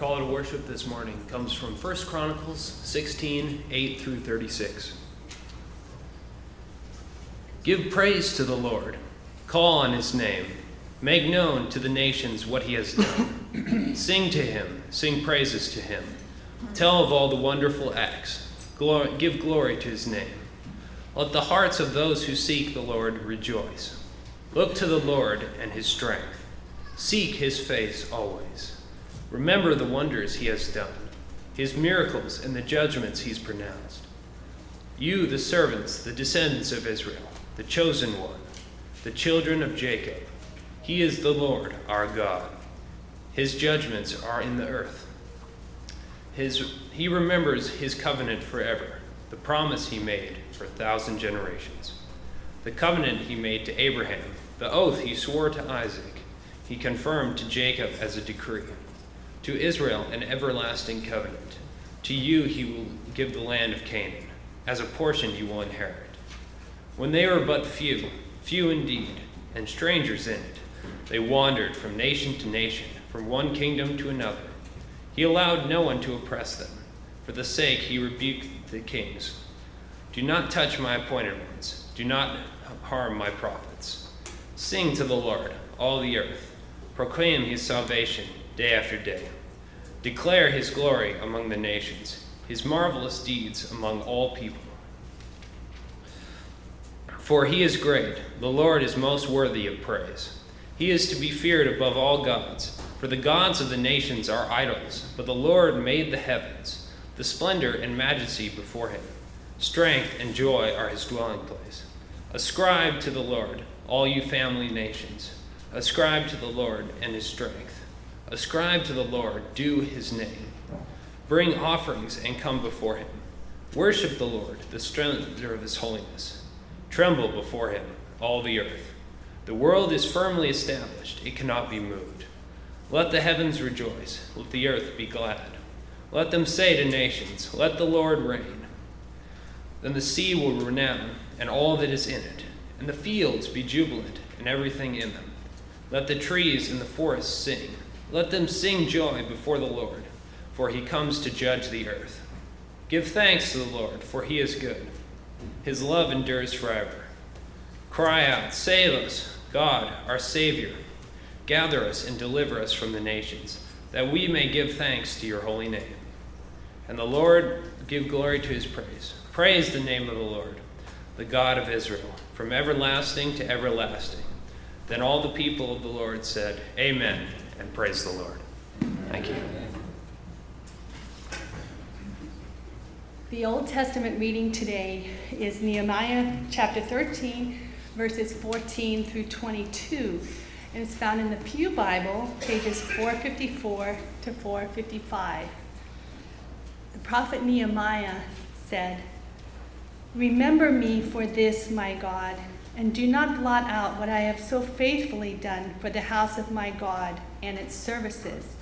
call to worship this morning comes from 1 Chronicles 16 8 through 36. Give praise to the Lord, call on his name, make known to the nations what he has done. sing to him, sing praises to him, tell of all the wonderful acts, give glory to his name. Let the hearts of those who seek the Lord rejoice. Look to the Lord and his strength, seek his face always. Remember the wonders he has done, his miracles and the judgments he's pronounced. You, the servants, the descendants of Israel, the chosen one, the children of Jacob, he is the Lord our God. His judgments are in the earth. His, he remembers his covenant forever, the promise he made for a thousand generations. The covenant he made to Abraham, the oath he swore to Isaac, he confirmed to Jacob as a decree to Israel an everlasting covenant. To you he will give the land of Canaan. As a portion you will inherit. When they were but few, few indeed, and strangers in it, they wandered from nation to nation, from one kingdom to another. He allowed no one to oppress them. For the sake he rebuked the kings. Do not touch my appointed ones. Do not harm my prophets. Sing to the Lord, all the earth. Proclaim his salvation day after day. Declare his glory among the nations, his marvelous deeds among all people. For he is great, the Lord is most worthy of praise. He is to be feared above all gods, for the gods of the nations are idols, but the Lord made the heavens. The splendor and majesty before him, strength and joy are his dwelling place. Ascribe to the Lord, all you family nations. Ascribe to the Lord and his strength. Ascribe to the Lord, do his name. Bring offerings and come before him. Worship the Lord, the splendor of his holiness. Tremble before him, all the earth. The world is firmly established, it cannot be moved. Let the heavens rejoice, let the earth be glad. Let them say to nations, Let the Lord reign. Then the sea will renown, and all that is in it, and the fields be jubilant, and everything in them. Let the trees and the forests sing. Let them sing joy before the Lord, for he comes to judge the earth. Give thanks to the Lord, for he is good. His love endures forever. Cry out, Save us, God, our Savior. Gather us and deliver us from the nations, that we may give thanks to your holy name. And the Lord give glory to his praise. Praise the name of the Lord, the God of Israel, from everlasting to everlasting. Then all the people of the Lord said, Amen and praise the Lord. Thank you. The Old Testament reading today is Nehemiah chapter 13, verses 14 through 22. And it's found in the Pew Bible, pages 454 to 455. The prophet Nehemiah said, Remember me for this, my God, and do not blot out what I have so faithfully done for the house of my God and its services.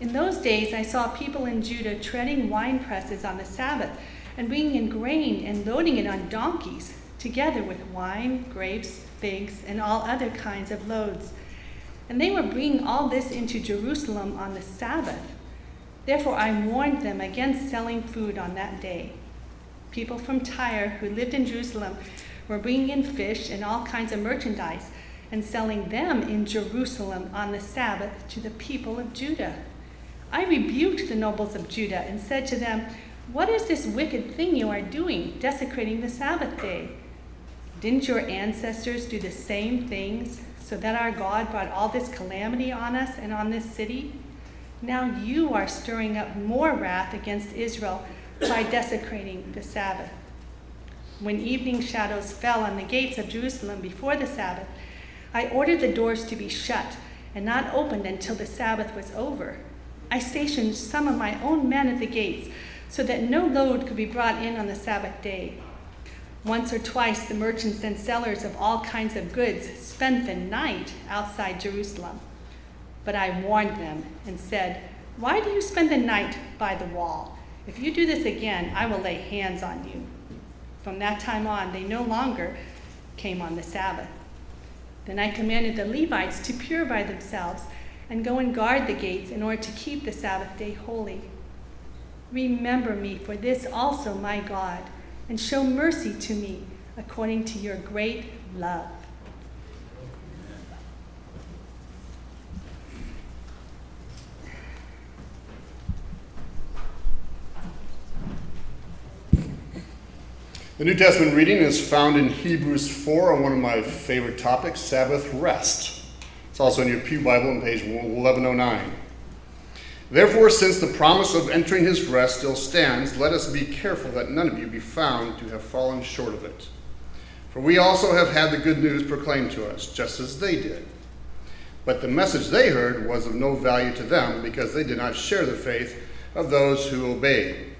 In those days, I saw people in Judah treading wine presses on the Sabbath and bringing in grain and loading it on donkeys, together with wine, grapes, figs, and all other kinds of loads. And they were bringing all this into Jerusalem on the Sabbath. Therefore, I warned them against selling food on that day. People from Tyre who lived in Jerusalem were bringing in fish and all kinds of merchandise and selling them in Jerusalem on the Sabbath to the people of Judah. I rebuked the nobles of Judah and said to them, What is this wicked thing you are doing, desecrating the Sabbath day? Didn't your ancestors do the same things so that our God brought all this calamity on us and on this city? Now you are stirring up more wrath against Israel by desecrating the Sabbath. When evening shadows fell on the gates of Jerusalem before the Sabbath, I ordered the doors to be shut and not opened until the Sabbath was over. I stationed some of my own men at the gates so that no load could be brought in on the Sabbath day. Once or twice, the merchants and sellers of all kinds of goods spent the night outside Jerusalem. But I warned them and said, Why do you spend the night by the wall? If you do this again, I will lay hands on you. From that time on, they no longer came on the Sabbath. Then I commanded the Levites to purify themselves and go and guard the gates in order to keep the Sabbath day holy. Remember me for this also, my God, and show mercy to me according to your great love. The New Testament reading is found in Hebrews 4 on one of my favorite topics, Sabbath rest. It's also in your Pew Bible on page 1109. Therefore, since the promise of entering his rest still stands, let us be careful that none of you be found to have fallen short of it. For we also have had the good news proclaimed to us, just as they did. But the message they heard was of no value to them because they did not share the faith of those who obeyed.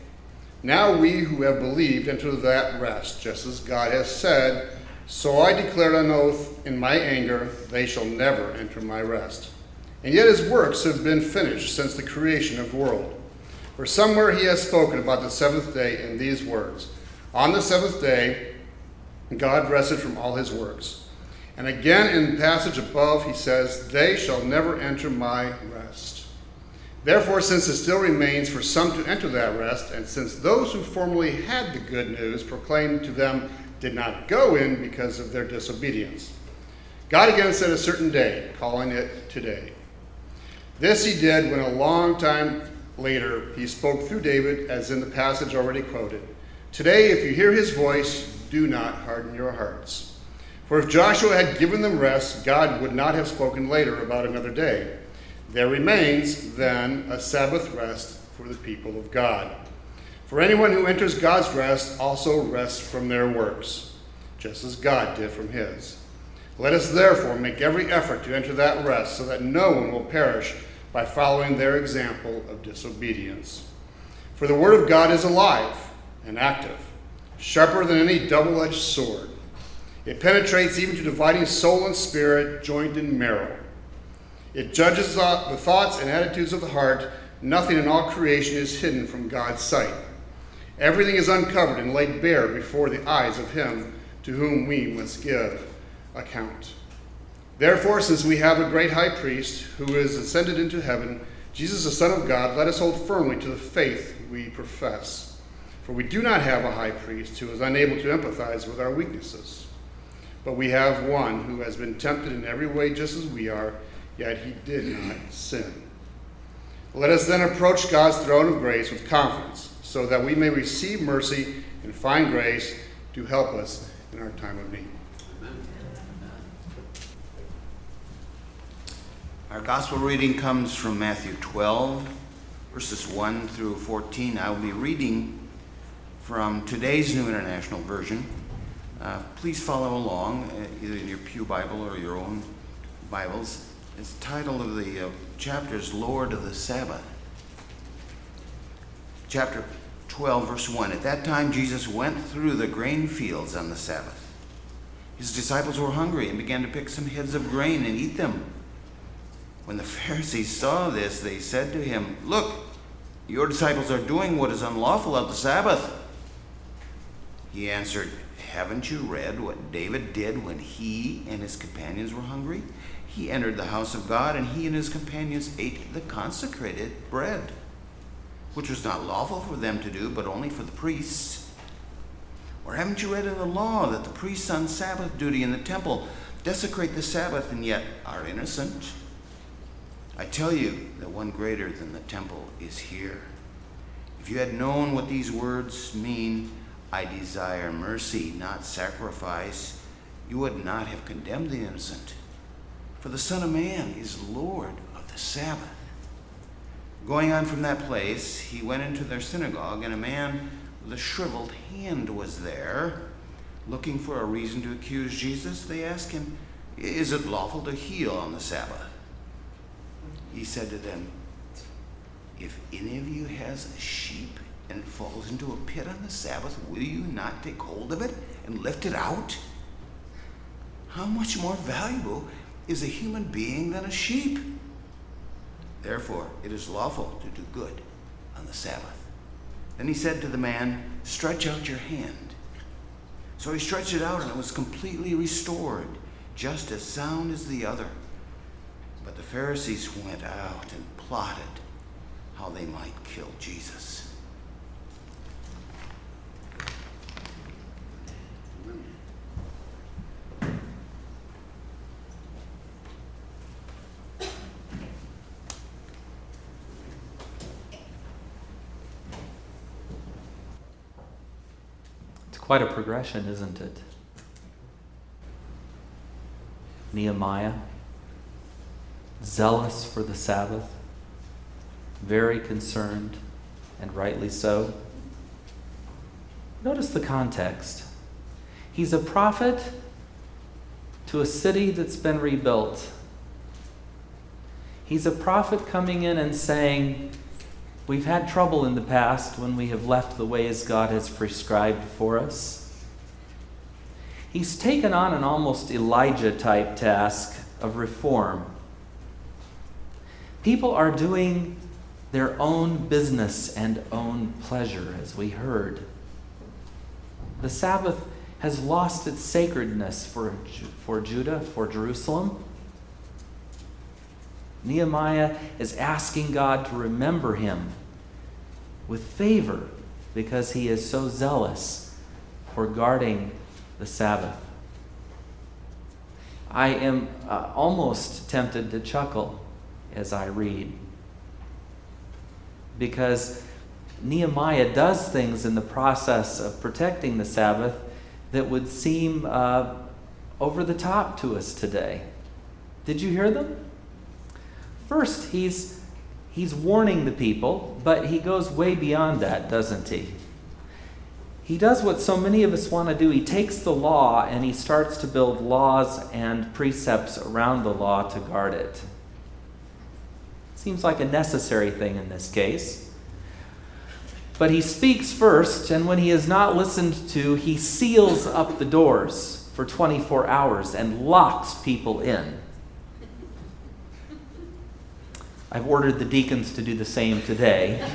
Now we who have believed enter that rest, just as God has said, So I declared an oath in my anger, they shall never enter my rest. And yet his works have been finished since the creation of the world. For somewhere he has spoken about the seventh day in these words On the seventh day, God rested from all his works. And again in the passage above, he says, They shall never enter my rest. Therefore, since it still remains for some to enter that rest, and since those who formerly had the good news proclaimed to them did not go in because of their disobedience, God again set a certain day, calling it today. This he did when a long time later he spoke through David, as in the passage already quoted. Today, if you hear his voice, do not harden your hearts. For if Joshua had given them rest, God would not have spoken later about another day. There remains, then, a Sabbath rest for the people of God. For anyone who enters God's rest also rests from their works, just as God did from his. Let us therefore make every effort to enter that rest, so that no one will perish by following their example of disobedience. For the Word of God is alive and active, sharper than any double edged sword. It penetrates even to dividing soul and spirit, joint and marrow it judges the thoughts and attitudes of the heart. Nothing in all creation is hidden from God's sight. Everything is uncovered and laid bare before the eyes of Him to whom we must give account. Therefore, since we have a great high priest who is ascended into heaven, Jesus, the Son of God, let us hold firmly to the faith we profess. For we do not have a high priest who is unable to empathize with our weaknesses, but we have one who has been tempted in every way just as we are yet he did not sin. Let us then approach God's throne of grace with confidence, so that we may receive mercy and find grace to help us in our time of need. Our gospel reading comes from Matthew 12, verses 1 through 14. I will be reading from today's New International Version. Uh, please follow along, uh, either in your Pew Bible or your own Bibles. It's the title of the uh, chapter is Lord of the Sabbath. Chapter 12, verse 1. At that time, Jesus went through the grain fields on the Sabbath. His disciples were hungry and began to pick some heads of grain and eat them. When the Pharisees saw this, they said to him, Look, your disciples are doing what is unlawful on the Sabbath. He answered, Haven't you read what David did when he and his companions were hungry? He entered the house of God, and he and his companions ate the consecrated bread, which was not lawful for them to do, but only for the priests. Or haven't you read in the law that the priests on Sabbath duty in the temple desecrate the Sabbath and yet are innocent? I tell you that one greater than the temple is here. If you had known what these words mean, I desire mercy, not sacrifice, you would not have condemned the innocent for the Son of Man is Lord of the Sabbath. Going on from that place, he went into their synagogue, and a man with a shriveled hand was there. Looking for a reason to accuse Jesus, they asked him, Is it lawful to heal on the Sabbath? He said to them, If any of you has a sheep and falls into a pit on the Sabbath, will you not take hold of it and lift it out? How much more valuable is a human being than a sheep. Therefore, it is lawful to do good on the Sabbath. Then he said to the man, Stretch out your hand. So he stretched it out, and it was completely restored, just as sound as the other. But the Pharisees went out and plotted how they might kill Jesus. It's quite a progression, isn't it? Nehemiah, zealous for the Sabbath, very concerned, and rightly so. Notice the context. He's a prophet to a city that's been rebuilt. He's a prophet coming in and saying, We've had trouble in the past when we have left the ways God has prescribed for us. He's taken on an almost Elijah type task of reform. People are doing their own business and own pleasure, as we heard. The Sabbath has lost its sacredness for, for Judah, for Jerusalem. Nehemiah is asking God to remember him with favor because he is so zealous for guarding the Sabbath. I am uh, almost tempted to chuckle as I read because Nehemiah does things in the process of protecting the Sabbath that would seem uh, over the top to us today. Did you hear them? First, he's, he's warning the people, but he goes way beyond that, doesn't he? He does what so many of us want to do. He takes the law and he starts to build laws and precepts around the law to guard it. Seems like a necessary thing in this case. But he speaks first, and when he is not listened to, he seals up the doors for 24 hours and locks people in. I've ordered the deacons to do the same today.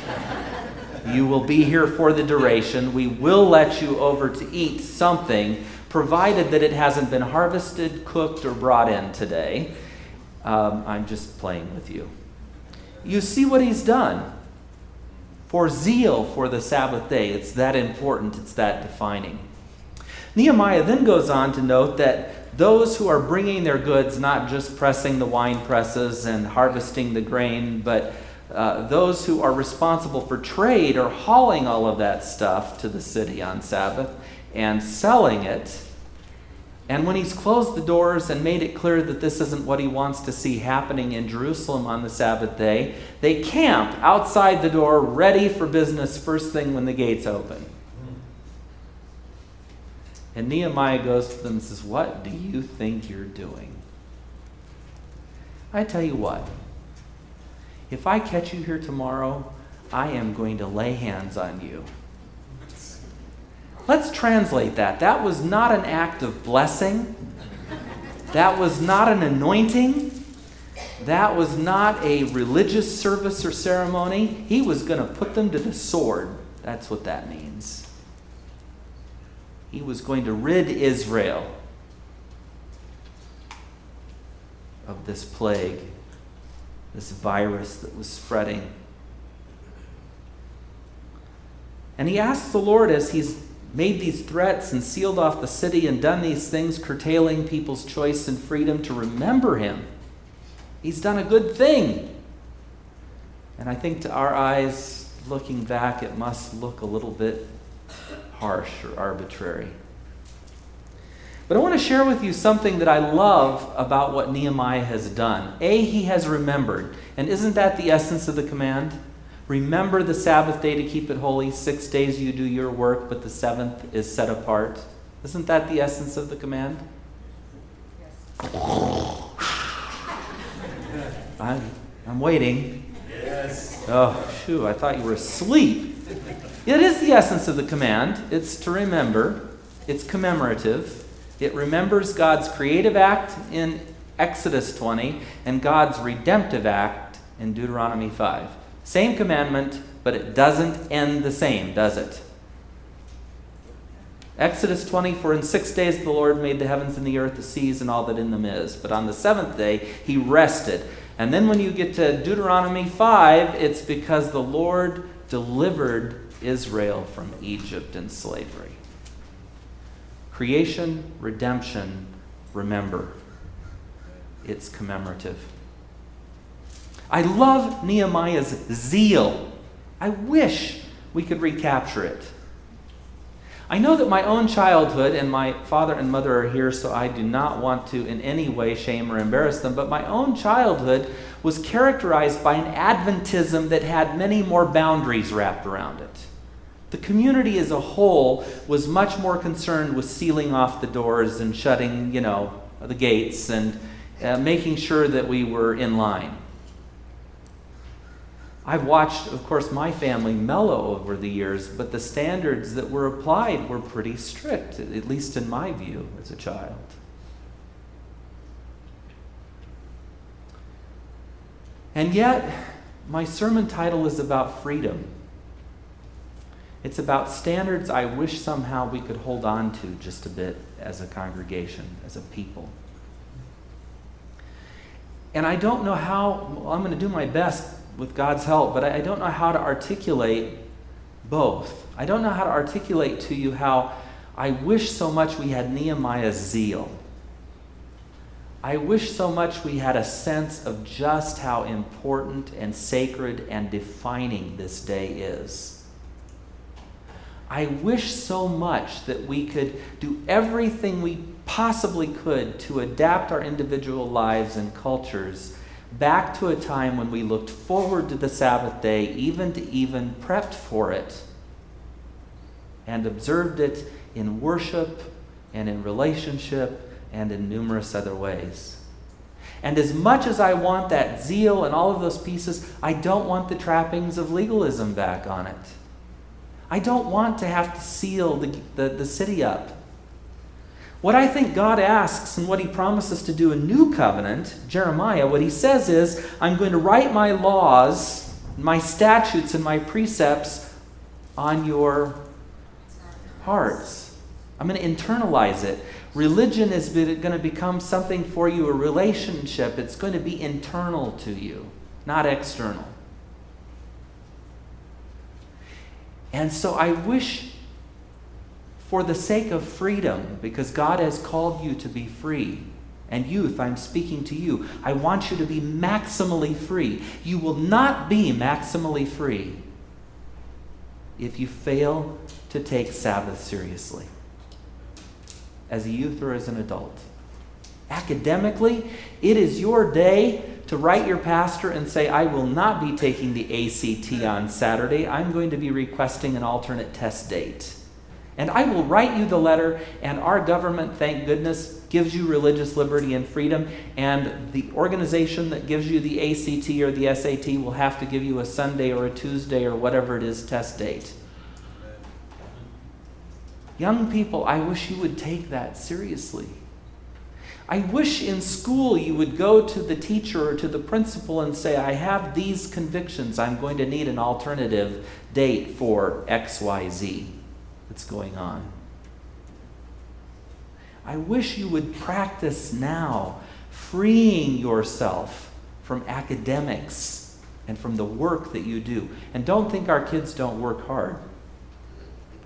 You will be here for the duration. We will let you over to eat something, provided that it hasn't been harvested, cooked, or brought in today. Um, I'm just playing with you. You see what he's done. For zeal for the Sabbath day, it's that important, it's that defining. Nehemiah then goes on to note that those who are bringing their goods, not just pressing the wine presses and harvesting the grain, but uh, those who are responsible for trade are hauling all of that stuff to the city on Sabbath and selling it. And when he's closed the doors and made it clear that this isn't what he wants to see happening in Jerusalem on the Sabbath day, they camp outside the door ready for business first thing when the gates open. And Nehemiah goes to them and says, What do you think you're doing? I tell you what, if I catch you here tomorrow, I am going to lay hands on you. Let's translate that. That was not an act of blessing. That was not an anointing. That was not a religious service or ceremony. He was going to put them to the sword. That's what that means. He was going to rid Israel of this plague, this virus that was spreading. And he asked the Lord as he's made these threats and sealed off the city and done these things, curtailing people's choice and freedom to remember him. He's done a good thing. And I think to our eyes, looking back, it must look a little bit harsh or arbitrary. But I want to share with you something that I love about what Nehemiah has done. A, he has remembered. And isn't that the essence of the command? Remember the Sabbath day to keep it holy. Six days you do your work, but the seventh is set apart. Isn't that the essence of the command? Yes. I'm, I'm waiting. Yes. Oh, shoo, I thought you were asleep. It is the essence of the command. It's to remember, it's commemorative. It remembers God's creative act in Exodus 20 and God's redemptive act in Deuteronomy 5. Same commandment, but it doesn't end the same, does it? Exodus 20, for in six days the Lord made the heavens and the earth, the seas, and all that in them is. But on the seventh day he rested. And then when you get to Deuteronomy 5, it's because the Lord delivered Israel from Egypt and slavery. Creation, redemption, remember. It's commemorative. I love Nehemiah's zeal. I wish we could recapture it. I know that my own childhood, and my father and mother are here, so I do not want to in any way shame or embarrass them, but my own childhood was characterized by an Adventism that had many more boundaries wrapped around it. The community as a whole was much more concerned with sealing off the doors and shutting, you know, the gates and uh, making sure that we were in line. I've watched, of course, my family mellow over the years, but the standards that were applied were pretty strict, at least in my view as a child. And yet, my sermon title is about freedom. It's about standards I wish somehow we could hold on to just a bit as a congregation, as a people. And I don't know how, well, I'm going to do my best with God's help, but I don't know how to articulate both. I don't know how to articulate to you how I wish so much we had Nehemiah's zeal. I wish so much we had a sense of just how important and sacred and defining this day is. I wish so much that we could do everything we possibly could to adapt our individual lives and cultures back to a time when we looked forward to the Sabbath day, even to even prepped for it, and observed it in worship and in relationship and in numerous other ways. And as much as I want that zeal and all of those pieces, I don't want the trappings of legalism back on it. I don't want to have to seal the, the, the city up. What I think God asks and what he promises to do in New Covenant, Jeremiah, what he says is, I'm going to write my laws, my statutes, and my precepts on your hearts. I'm going to internalize it. Religion is going to become something for you, a relationship. It's going to be internal to you, not external. And so I wish for the sake of freedom, because God has called you to be free. And youth, I'm speaking to you. I want you to be maximally free. You will not be maximally free if you fail to take Sabbath seriously, as a youth or as an adult. Academically, it is your day to write your pastor and say, I will not be taking the ACT on Saturday. I'm going to be requesting an alternate test date. And I will write you the letter, and our government, thank goodness, gives you religious liberty and freedom. And the organization that gives you the ACT or the SAT will have to give you a Sunday or a Tuesday or whatever it is test date. Young people, I wish you would take that seriously. I wish in school you would go to the teacher or to the principal and say, I have these convictions. I'm going to need an alternative date for XYZ that's going on. I wish you would practice now freeing yourself from academics and from the work that you do. And don't think our kids don't work hard.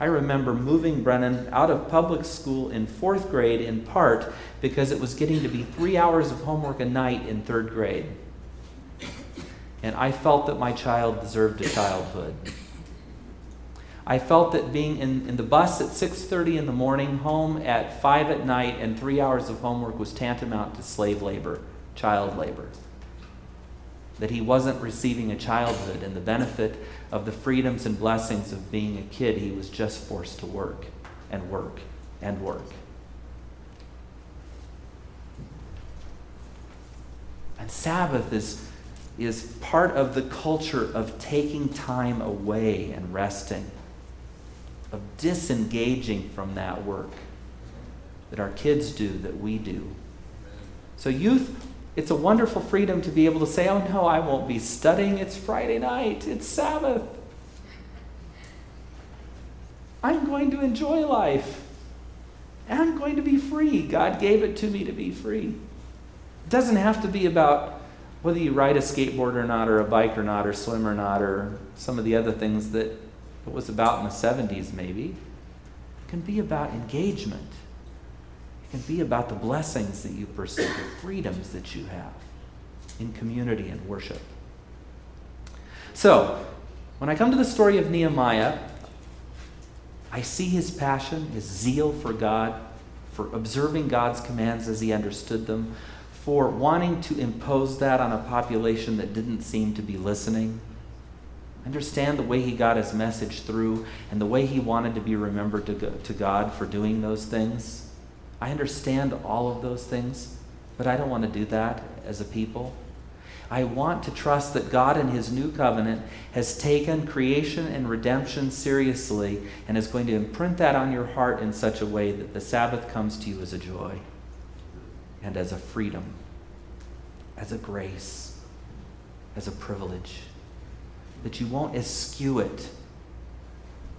I remember moving Brennan out of public school in fourth grade in part because it was getting to be three hours of homework a night in third grade. And I felt that my child deserved a childhood. I felt that being in, in the bus at 6:30 in the morning, home at 5 at night, and three hours of homework was tantamount to slave labor, child labor. That he wasn't receiving a childhood and the benefit of the freedoms and blessings of being a kid. He was just forced to work and work and work. And Sabbath is, is part of the culture of taking time away and resting of disengaging from that work that our kids do, that we do. So, youth, it's a wonderful freedom to be able to say, oh no, I won't be studying. It's Friday night, it's Sabbath. I'm going to enjoy life. I'm going to be free. God gave it to me to be free. It doesn't have to be about whether you ride a skateboard or not, or a bike or not, or swim or not, or some of the other things that it was about in the 70s, maybe. It can be about engagement. Can be about the blessings that you pursue, the freedoms that you have in community and worship. So, when I come to the story of Nehemiah, I see his passion, his zeal for God, for observing God's commands as he understood them, for wanting to impose that on a population that didn't seem to be listening. Understand the way he got his message through and the way he wanted to be remembered to, to God for doing those things. I understand all of those things, but I don't want to do that as a people. I want to trust that God in His new covenant has taken creation and redemption seriously and is going to imprint that on your heart in such a way that the Sabbath comes to you as a joy and as a freedom, as a grace, as a privilege. That you won't eschew it,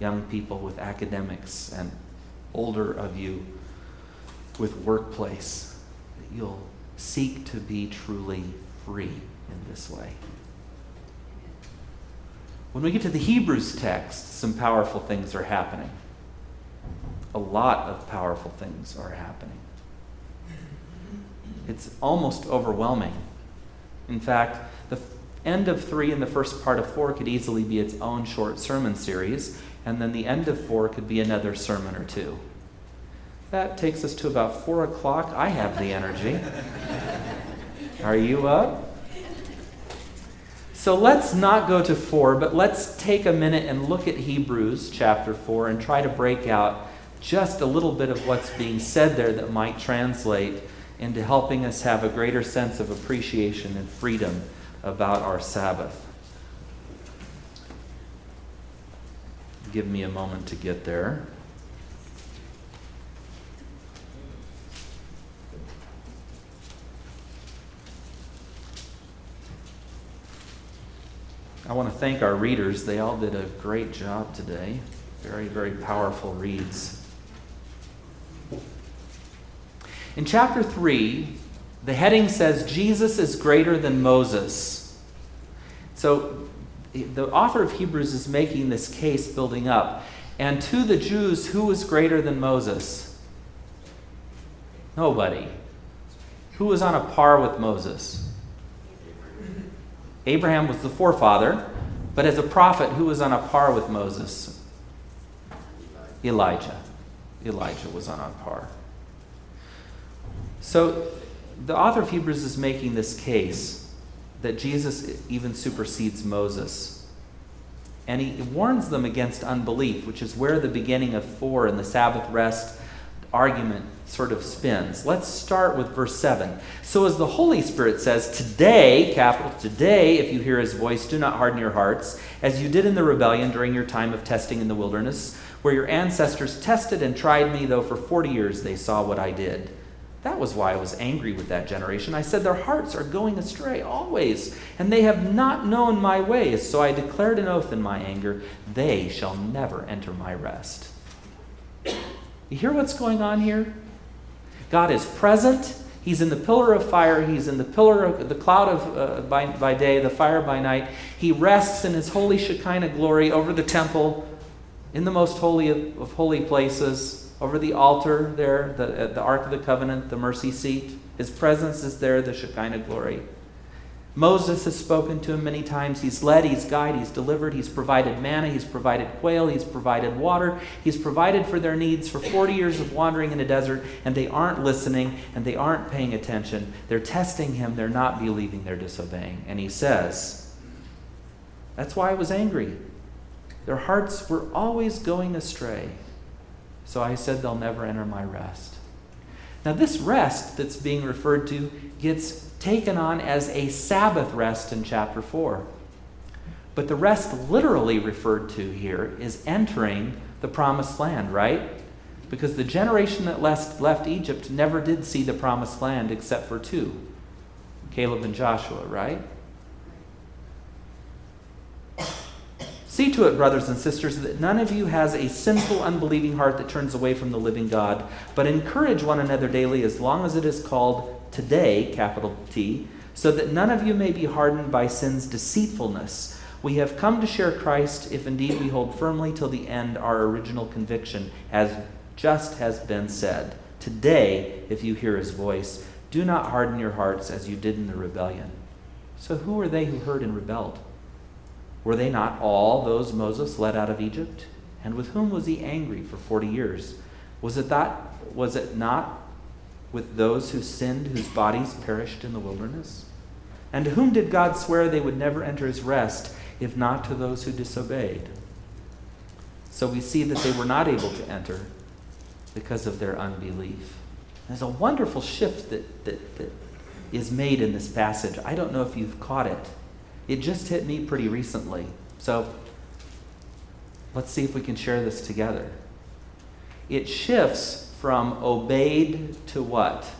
young people with academics and older of you with workplace. That you'll seek to be truly free in this way. When we get to the Hebrews text, some powerful things are happening. A lot of powerful things are happening. It's almost overwhelming. In fact, the end of three and the first part of four could easily be its own short sermon series, and then the end of four could be another sermon or two. That takes us to about four o'clock. I have the energy. Are you up? So let's not go to four, but let's take a minute and look at Hebrews chapter four and try to break out just a little bit of what's being said there that might translate into helping us have a greater sense of appreciation and freedom about our Sabbath. Give me a moment to get there. I want to thank our readers. They all did a great job today. Very, very powerful reads. In chapter 3, the heading says Jesus is greater than Moses. So the author of Hebrews is making this case building up. And to the Jews, who was greater than Moses? Nobody. Who was on a par with Moses? Abraham was the forefather, but as a prophet, who was on a par with Moses? Elijah. Elijah was on a par. So the author of Hebrews is making this case that Jesus even supersedes Moses. And he warns them against unbelief, which is where the beginning of 4 and the Sabbath rest argument sort of spins. Let's start with verse 7. So, as the Holy Spirit says, Today, capital today, if you hear his voice, do not harden your hearts, as you did in the rebellion during your time of testing in the wilderness, where your ancestors tested and tried me, though for 40 years they saw what I did. That was why I was angry with that generation. I said, Their hearts are going astray always, and they have not known my ways. So I declared an oath in my anger, They shall never enter my rest. You hear what's going on here? God is present. He's in the pillar of fire. He's in the pillar of the cloud of uh, by, by day, the fire by night. He rests in his holy Shekinah glory over the temple, in the most holy of, of holy places over the altar there, the, the Ark of the Covenant, the mercy seat. His presence is there, the Shekinah glory. Moses has spoken to him many times. He's led, he's guided, he's delivered, he's provided manna, he's provided quail, he's provided water, he's provided for their needs for 40 years of wandering in a desert, and they aren't listening and they aren't paying attention. They're testing him, they're not believing, they're disobeying. And he says, That's why I was angry. Their hearts were always going astray. So I said they'll never enter my rest. Now, this rest that's being referred to gets taken on as a Sabbath rest in chapter 4. But the rest literally referred to here is entering the promised land, right? Because the generation that left, left Egypt never did see the promised land except for two Caleb and Joshua, right? See to it, brothers and sisters, that none of you has a sinful, unbelieving heart that turns away from the living God, but encourage one another daily as long as it is called today, capital T, so that none of you may be hardened by sin's deceitfulness. We have come to share Christ if indeed we hold firmly till the end our original conviction, as just has been said. Today, if you hear his voice, do not harden your hearts as you did in the rebellion. So, who are they who heard and rebelled? Were they not all those Moses led out of Egypt? And with whom was he angry for 40 years? Was it, that, was it not with those who sinned, whose bodies perished in the wilderness? And to whom did God swear they would never enter his rest, if not to those who disobeyed? So we see that they were not able to enter because of their unbelief. There's a wonderful shift that, that, that is made in this passage. I don't know if you've caught it. It just hit me pretty recently. So let's see if we can share this together. It shifts from obeyed to what?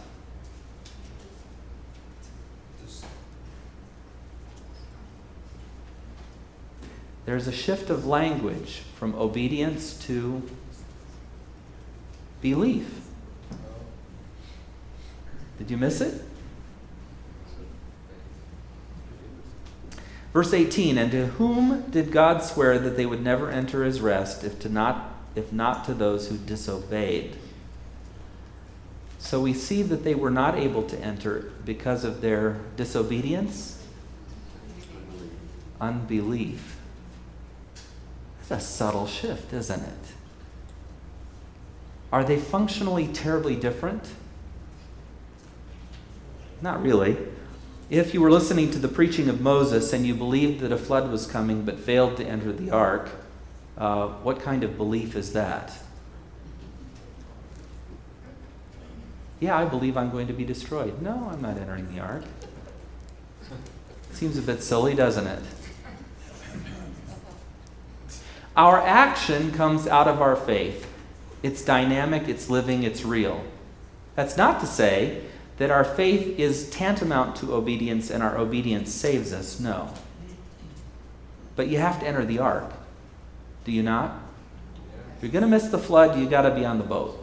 There's a shift of language from obedience to belief. Did you miss it? Verse 18, and to whom did God swear that they would never enter his rest if, to not, if not to those who disobeyed? So we see that they were not able to enter because of their disobedience, unbelief. That's a subtle shift, isn't it? Are they functionally terribly different? Not really. If you were listening to the preaching of Moses and you believed that a flood was coming but failed to enter the ark, uh, what kind of belief is that? Yeah, I believe I'm going to be destroyed. No, I'm not entering the ark. Seems a bit silly, doesn't it? Our action comes out of our faith. It's dynamic, it's living, it's real. That's not to say that our faith is tantamount to obedience and our obedience saves us. No. But you have to enter the ark. Do you not? If you're going to miss the flood, you got to be on the boat.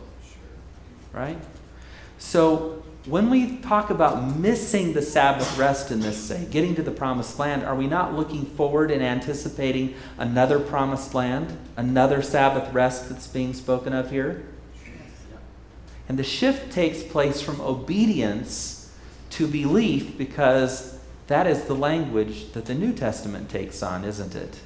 Right? So when we talk about missing the Sabbath rest in this, say, getting to the promised land, are we not looking forward and anticipating another promised land, another Sabbath rest that's being spoken of here? And the shift takes place from obedience to belief because that is the language that the New Testament takes on, isn't it?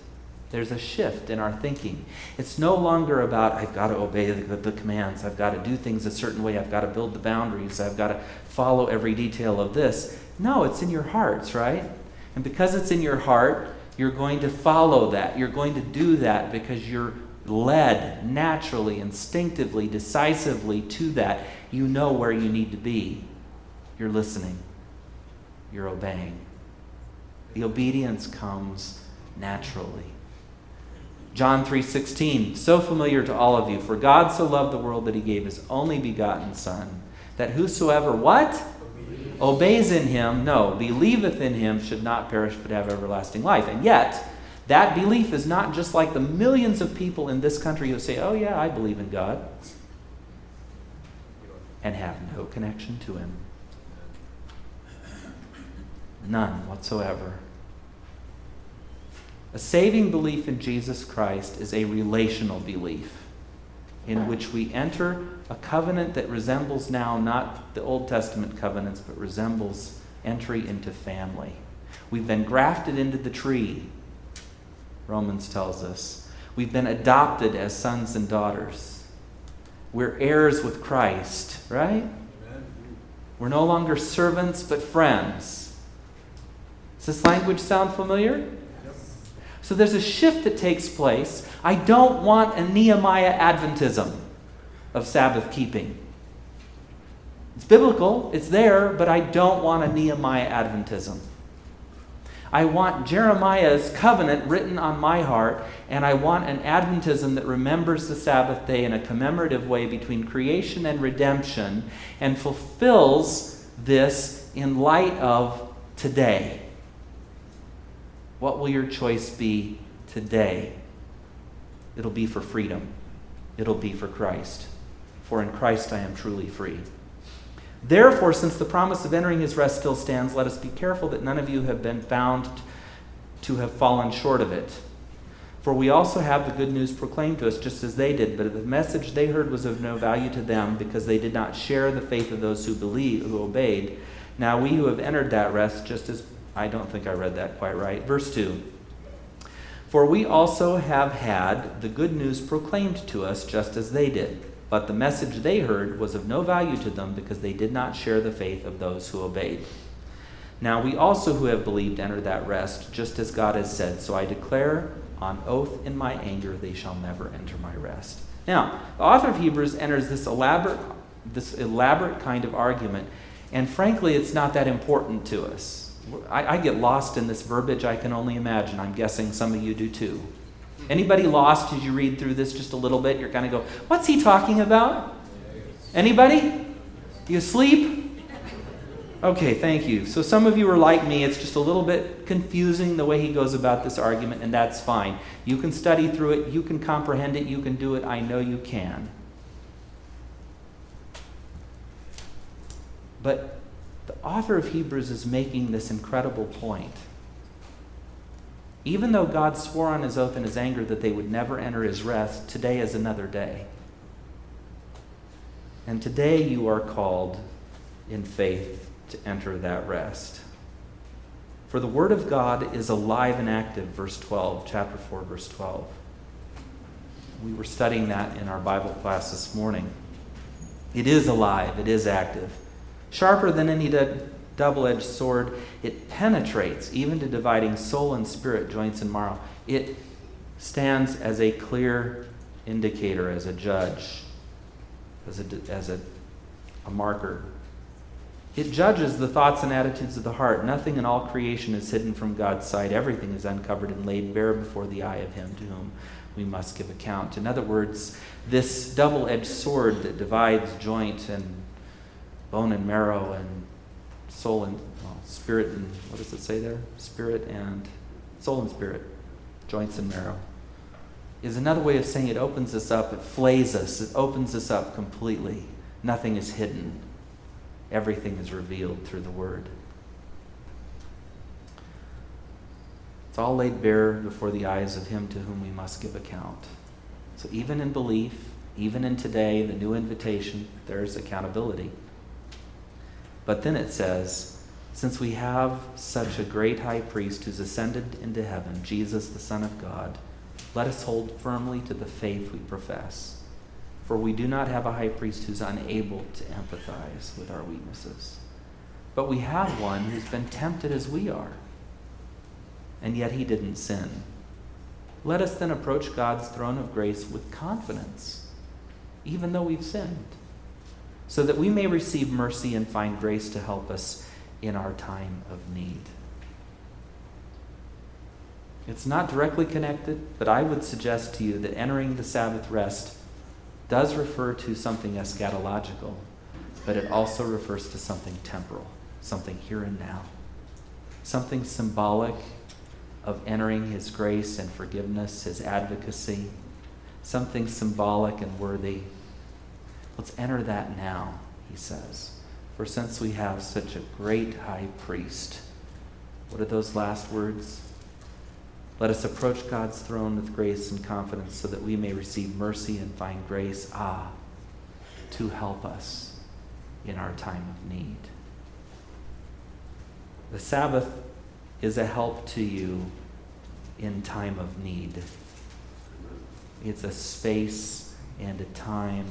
There's a shift in our thinking. It's no longer about, I've got to obey the, the, commands, I've got to do things a certain way, I've got to build the boundaries, I've got to follow every detail of this. No, it's in your hearts, right? And because it's in your heart, you're going to follow that. You're going to do that because you're led naturally, instinctively, decisively to that, you know where you need to be. You're listening, you're obeying. The obedience comes naturally. John 3:16, so familiar to all of you, for God so loved the world that he gave his only begotten son, that whosoever what? Obeys in him, no, believeth in him should not perish but have everlasting life. And yet, that belief is not just like the millions of people in this country who say, oh, yeah, I believe in God, and have no connection to Him. None whatsoever. A saving belief in Jesus Christ is a relational belief in which we enter a covenant that resembles now not the Old Testament covenants, but resembles entry into family. We've been grafted into the tree Romans tells us. We've been adopted as sons and daughters. We're heirs with Christ, right? Amen. We're no longer servants, but friends. Does this language sound familiar? So there's a shift that takes place. I don't want a Nehemiah Adventism of Sabbath keeping. It's biblical, it's there, but I don't want a Nehemiah Adventism. I want Jeremiah's covenant written on my heart, and I want an Adventism that remembers the Sabbath day in a commemorative way between creation and redemption and fulfills this in light of today. What will your choice be today? It'll be for freedom. It'll be for Christ. For in Christ I am truly free. Therefore, since the promise of entering his rest still stands, let us be careful that none of you have been found to have fallen short of it. For we also have the good news proclaimed to us just as they did, but the message they heard was of no value to them because they did not share the faith of those who believed, who obeyed. Now we who have entered that rest, just as I don't think I read that quite right. Verse 2. For we also have had the good news proclaimed to us just as they did. But the message they heard was of no value to them because they did not share the faith of those who obeyed. Now we also who have believed enter that rest, just as God has said. So I declare on oath in my anger, they shall never enter my rest. Now, the author of Hebrews enters this elaborate, this elaborate kind of argument, and frankly, it's not that important to us. I, I get lost in this verbiage, I can only imagine. I'm guessing some of you do too. Anybody lost as you read through this just a little bit? You're kind of go, what's he talking about? Anybody? You asleep? Okay, thank you. So some of you are like me. It's just a little bit confusing the way he goes about this argument, and that's fine. You can study through it, you can comprehend it, you can do it. I know you can. But author of Hebrews is making this incredible point. Even though God swore on his oath in his anger that they would never enter his rest, today is another day. And today you are called in faith to enter that rest. For the word of God is alive and active, verse 12, chapter 4, verse 12. We were studying that in our Bible class this morning. It is alive, it is active. Sharper than any double edged sword, it penetrates even to dividing soul and spirit, joints and marrow. It stands as a clear indicator, as a judge, as a, as a, a marker. It judges the thoughts and attitudes of the heart. Nothing in all creation is hidden from God's sight. Everything is uncovered and laid bare before the eye of Him to whom we must give account. In other words, this double edged sword that divides joint and bone and marrow and soul and well, spirit and what does it say there? Spirit and soul and spirit, joints and marrow. Is another way of saying it opens us up, it flays us, it opens us up completely. Nothing is hidden, everything is revealed through the Word. It's all laid bare before the eyes of Him to whom we must give account. So, even in belief, even in today, the new invitation, there's accountability. But then it says, Since we have such a great high priest who's ascended into heaven, Jesus, the Son of God, let us hold firmly to the faith we profess. For we do not have a high priest who's unable to empathize with our weaknesses. But we have one who's been tempted as we are, and yet he didn't sin. Let us then approach God's throne of grace with confidence, even though we've sinned so that we may receive mercy and find grace to help us in our time of need. It's not directly connected, but I would suggest to you that entering the Sabbath rest does refer to something eschatological, but it also refers to something temporal, something here and now, something symbolic of entering His grace and forgiveness, His advocacy, something symbolic and worthy Let's enter that now, he says. For since we have such a great high priest, what are those last words? Let us approach God's throne with grace and confidence so that we may receive mercy and find grace, ah, to help us in our time of need. The Sabbath is a help to you in time of need. It's a space and a time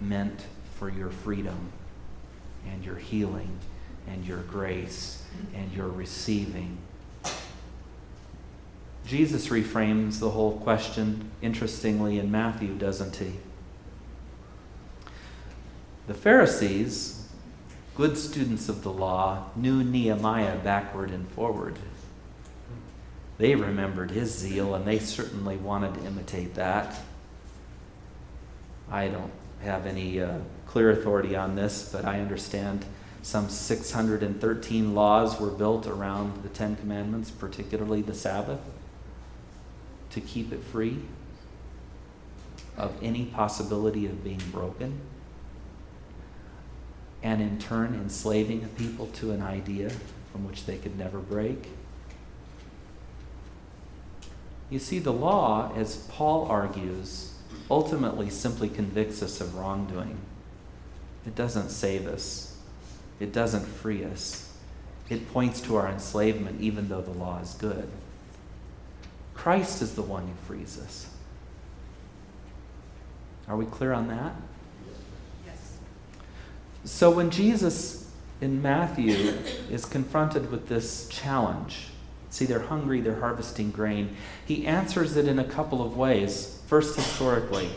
meant for your freedom and your healing and your grace and your receiving. Jesus reframes the whole question interestingly in Matthew, doesn't he? The Pharisees, good students of the law, knew Nehemiah backward and forward. They remembered his zeal and they certainly wanted to imitate that. I don't have any uh, clear authority on this, but I understand some 613 laws were built around the Ten Commandments, particularly the Sabbath, to keep it free. of any possibility of being broken, and in turn enslaving a people to an idea from which they could never break. You see, the law, as Paul argues, ultimately simply convicts us of wrongdoing. It doesn't save us, it doesn't free us. It points to our enslavement, even though the law is good. Christ is the one who frees us. Are we clear on that? Yes. So when Jesus in Matthew is confronted with this challenge, see, they're hungry, they're harvesting grain, he answers it in a couple of ways. First, historically,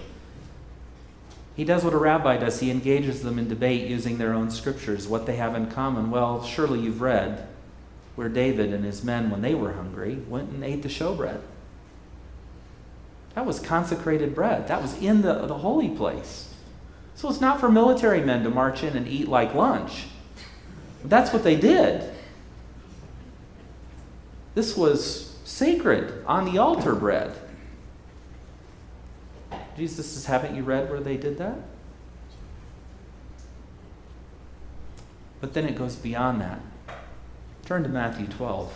he does what a rabbi does he engages them in debate using their own scriptures, what they have in common. Well, surely you've read where David and his men, when they were hungry, went and ate the showbread. That was consecrated bread. That was in the, the holy place. So it's not for military men to march in and eat like lunch. That's what they did. This was sacred on the altar bread. Jesus says, Haven't you read where they did that? But then it goes beyond that. Turn to Matthew 12.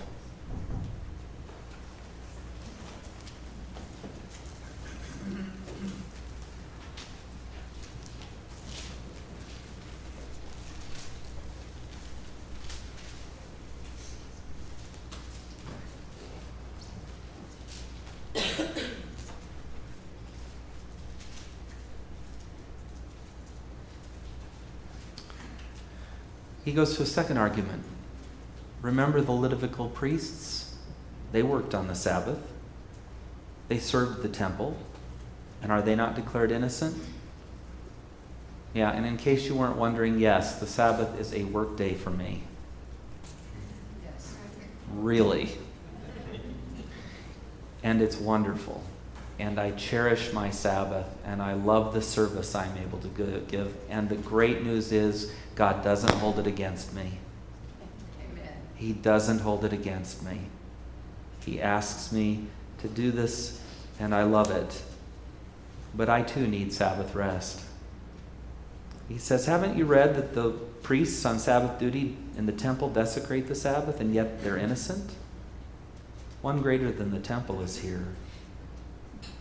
Goes to a second argument. Remember the Levitical priests? They worked on the Sabbath, they served the temple, and are they not declared innocent? Yeah, and in case you weren't wondering, yes, the Sabbath is a work day for me. Yes. Really. And it's wonderful. And I cherish my Sabbath, and I love the service I'm able to give. And the great news is, God doesn't hold it against me. Amen. He doesn't hold it against me. He asks me to do this, and I love it. But I too need Sabbath rest. He says, Haven't you read that the priests on Sabbath duty in the temple desecrate the Sabbath, and yet they're innocent? One greater than the temple is here.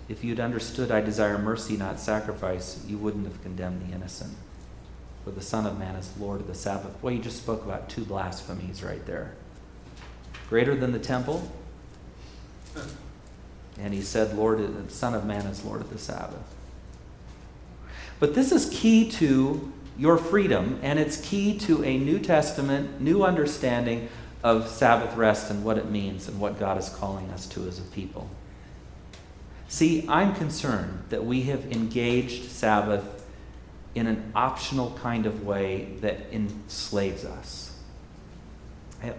If you'd understood, I desire mercy, not sacrifice, you wouldn't have condemned the innocent for the Son of Man is Lord of the Sabbath. Well, you just spoke about two blasphemies right there. Greater than the temple, and he said, Lord, the Son of Man is Lord of the Sabbath. But this is key to your freedom, and it's key to a New Testament, new understanding of Sabbath rest and what it means and what God is calling us to as a people. See, I'm concerned that we have engaged Sabbath in an optional kind of way that enslaves us.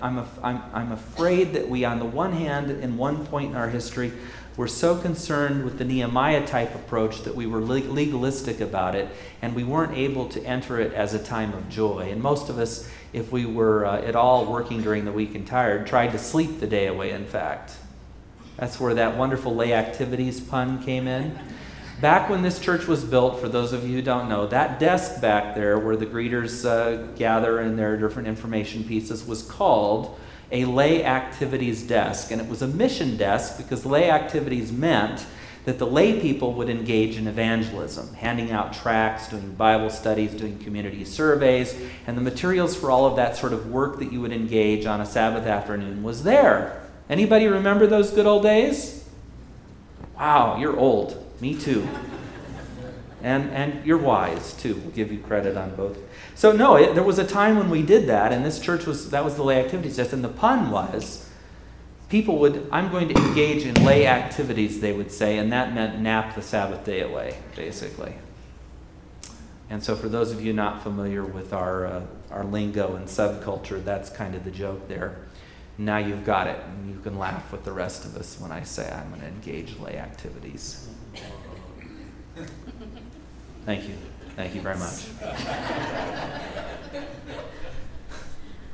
I'm, af- I'm, I'm afraid that we, on the one hand, in one point in our history, were so concerned with the Nehemiah type approach that we were legalistic about it, and we weren't able to enter it as a time of joy. And most of us, if we were uh, at all working during the week and tired, tried to sleep the day away, in fact. That's where that wonderful lay activities pun came in. Back when this church was built, for those of you who don't know, that desk back there where the greeters uh, gather and their different information pieces was called a lay activities desk. And it was a mission desk because lay activities meant that the lay people would engage in evangelism, handing out tracts, doing Bible studies, doing community surveys, and the materials for all of that sort of work that you would engage on a Sabbath afternoon was there. Anybody remember those good old days? Wow, you're old. Me too. And, and you're wise too. We'll give you credit on both. So no, it, there was a time when we did that, and this church was that was the lay activities desk. And the pun was, people would I'm going to engage in lay activities, they would say, and that meant nap the Sabbath day away, basically. And so, for those of you not familiar with our uh, our lingo and subculture, that's kind of the joke there. Now you've got it, and you can laugh with the rest of us when I say I'm going to engage lay activities. Thank you. Thank you very much.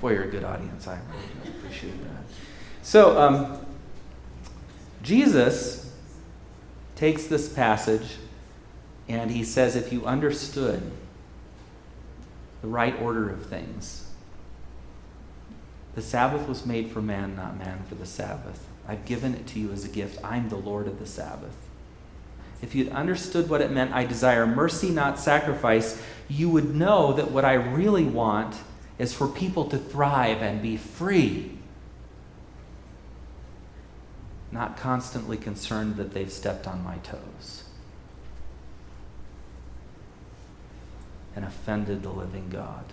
Boy, you're a good audience. I really appreciate that. So, um, Jesus takes this passage And he says, if you understood the right order of things, the Sabbath was made for man, not man for the Sabbath. I've given it to you as a gift. I'm the Lord of the Sabbath. If you'd understood what it meant, I desire mercy, not sacrifice, you would know that what I really want is for people to thrive and be free, not constantly concerned that they've stepped on my toes and offended the living God.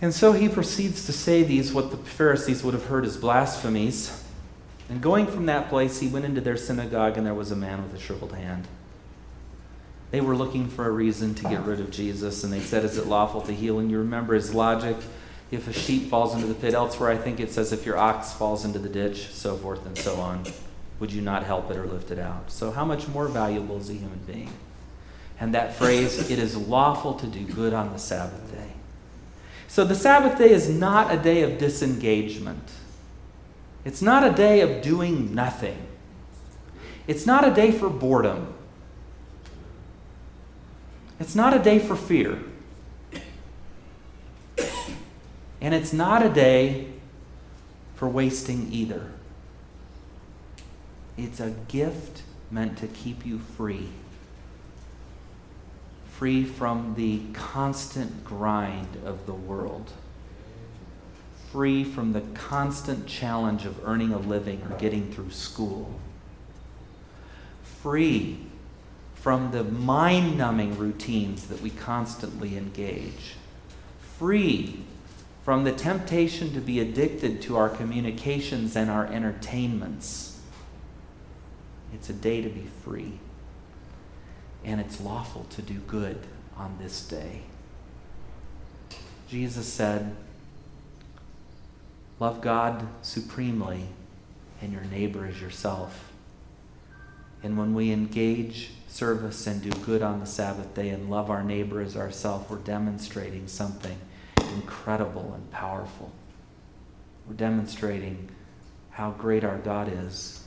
And so he proceeds to say these, what the Pharisees would have heard as blasphemies. And going from that place, he went into their synagogue, and there was a man with a shriveled hand. They were looking for a reason to get rid of Jesus, and they said, Is it lawful to heal? And you remember his logic. If a sheep falls into the pit, elsewhere I think it says, If your ox falls into the ditch, so forth and so on, would you not help it or lift it out? So, how much more valuable is a human being? And that phrase, it is lawful to do good on the Sabbath day. So, the Sabbath day is not a day of disengagement. It's not a day of doing nothing. It's not a day for boredom. It's not a day for fear. And it's not a day for wasting either. It's a gift meant to keep you free. Free from the constant grind of the world. Free from the constant challenge of earning a living or getting through school, free from the mind numbing routines that we constantly engage, free from the temptation to be addicted to our communications and our entertainments. It's a day to be free, and it's lawful to do good on this day. Jesus said, Love God supremely and your neighbor as yourself. And when we engage service and do good on the Sabbath day and love our neighbor as ourself, we're demonstrating something incredible and powerful. We're demonstrating how great our God is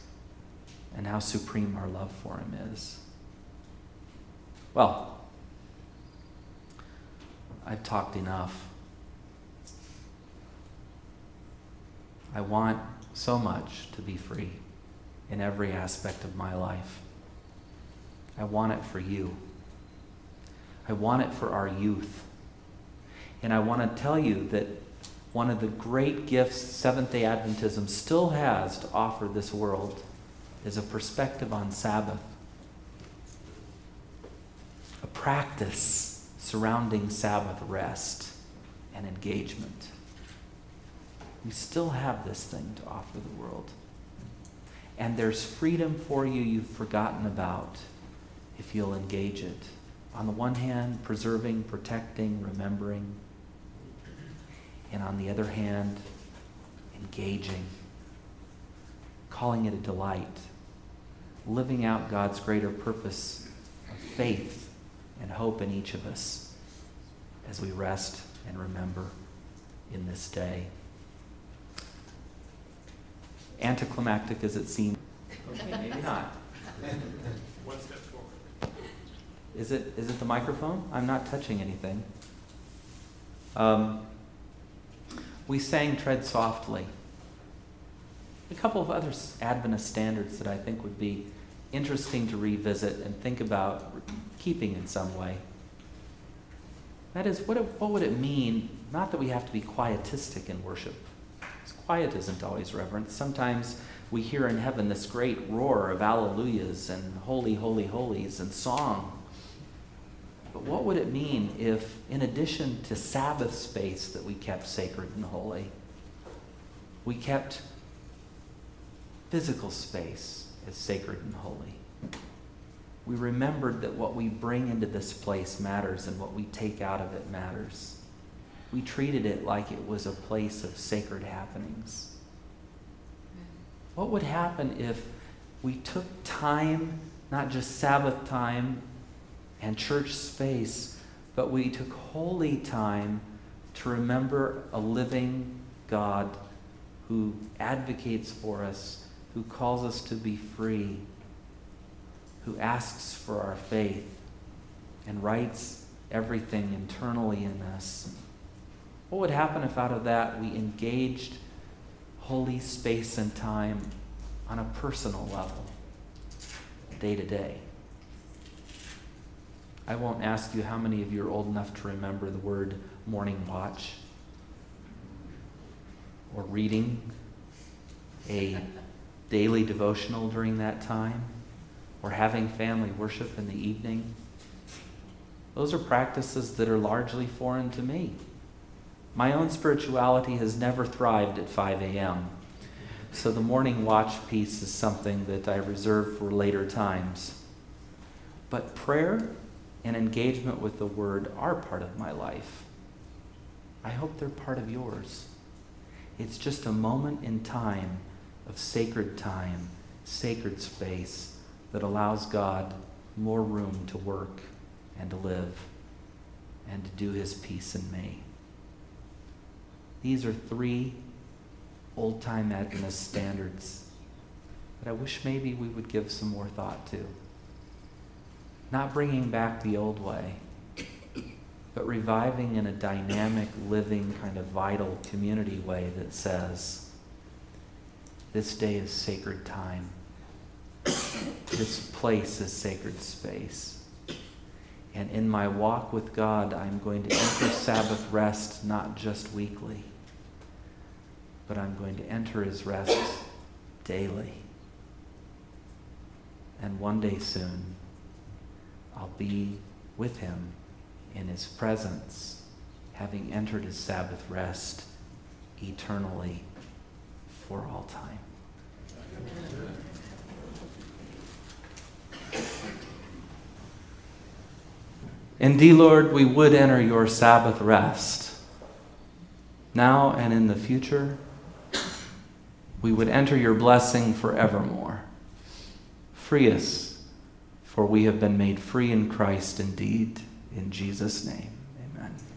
and how supreme our love for him is. Well, I've talked enough. I want so much to be free in every aspect of my life. I want it for you. I want it for our youth. And I want to tell you that one of the great gifts Seventh day Adventism still has to offer this world is a perspective on Sabbath, a practice surrounding Sabbath rest and engagement. We still have this thing to offer the world. And there's freedom for you you've forgotten about if you'll engage it. On the one hand, preserving, protecting, remembering. And on the other hand, engaging, calling it a delight, living out God's greater purpose of faith and hope in each of us as we rest and remember in this day anticlimactic as it seems. Okay, maybe not. One step forward. Is it, is it the microphone? I'm not touching anything. Um, we sang Tread Softly. A couple of other Adventist standards that I think would be interesting to revisit and think about keeping in some way. That is, what, what would it mean? Not that we have to be quietistic in worship, quiet isn't always reverence. Sometimes we hear in heaven this great roar of alleluias and holy, holy, holies and song. But what would it mean if, in addition to Sabbath space that we kept sacred and holy, we kept physical space as sacred and holy? We remembered that what we bring into this place matters and what we take out of it matters we treated it like it was a place of sacred happenings. What would happen if we took time, not just Sabbath time and church space, but we took holy time to remember a living God who advocates for us, who calls us to be free, who asks for our faith and writes everything internally in us. What would happen if out of that we engaged holy space and time on a personal level, day to day? I won't ask you how many of you are old enough to remember the word morning watch or reading a daily devotional during that time or having family worship in the evening. Those are practices that are largely foreign to me. My own spirituality has never thrived at 5 a.m. So the morning watch piece is something that I reserve for later times. But prayer and engagement with the Word are part of my life. I hope they're part of yours. It's just a moment in time of sacred time, sacred space that allows God more room to work and to live and to do his peace in me. These are three old time Adventist standards that I wish maybe we would give some more thought to. Not bringing back the old way, but reviving in a dynamic, living, kind of vital community way that says, this day is sacred time. this place is sacred space. And in my walk with God, I'm going to enter Sabbath rest not just weekly, but I'm going to enter his rest daily. And one day soon, I'll be with him in his presence, having entered his Sabbath rest eternally for all time. Indeed, Lord, we would enter your Sabbath rest. Now and in the future, we would enter your blessing forevermore. Free us, for we have been made free in Christ indeed, in Jesus' name.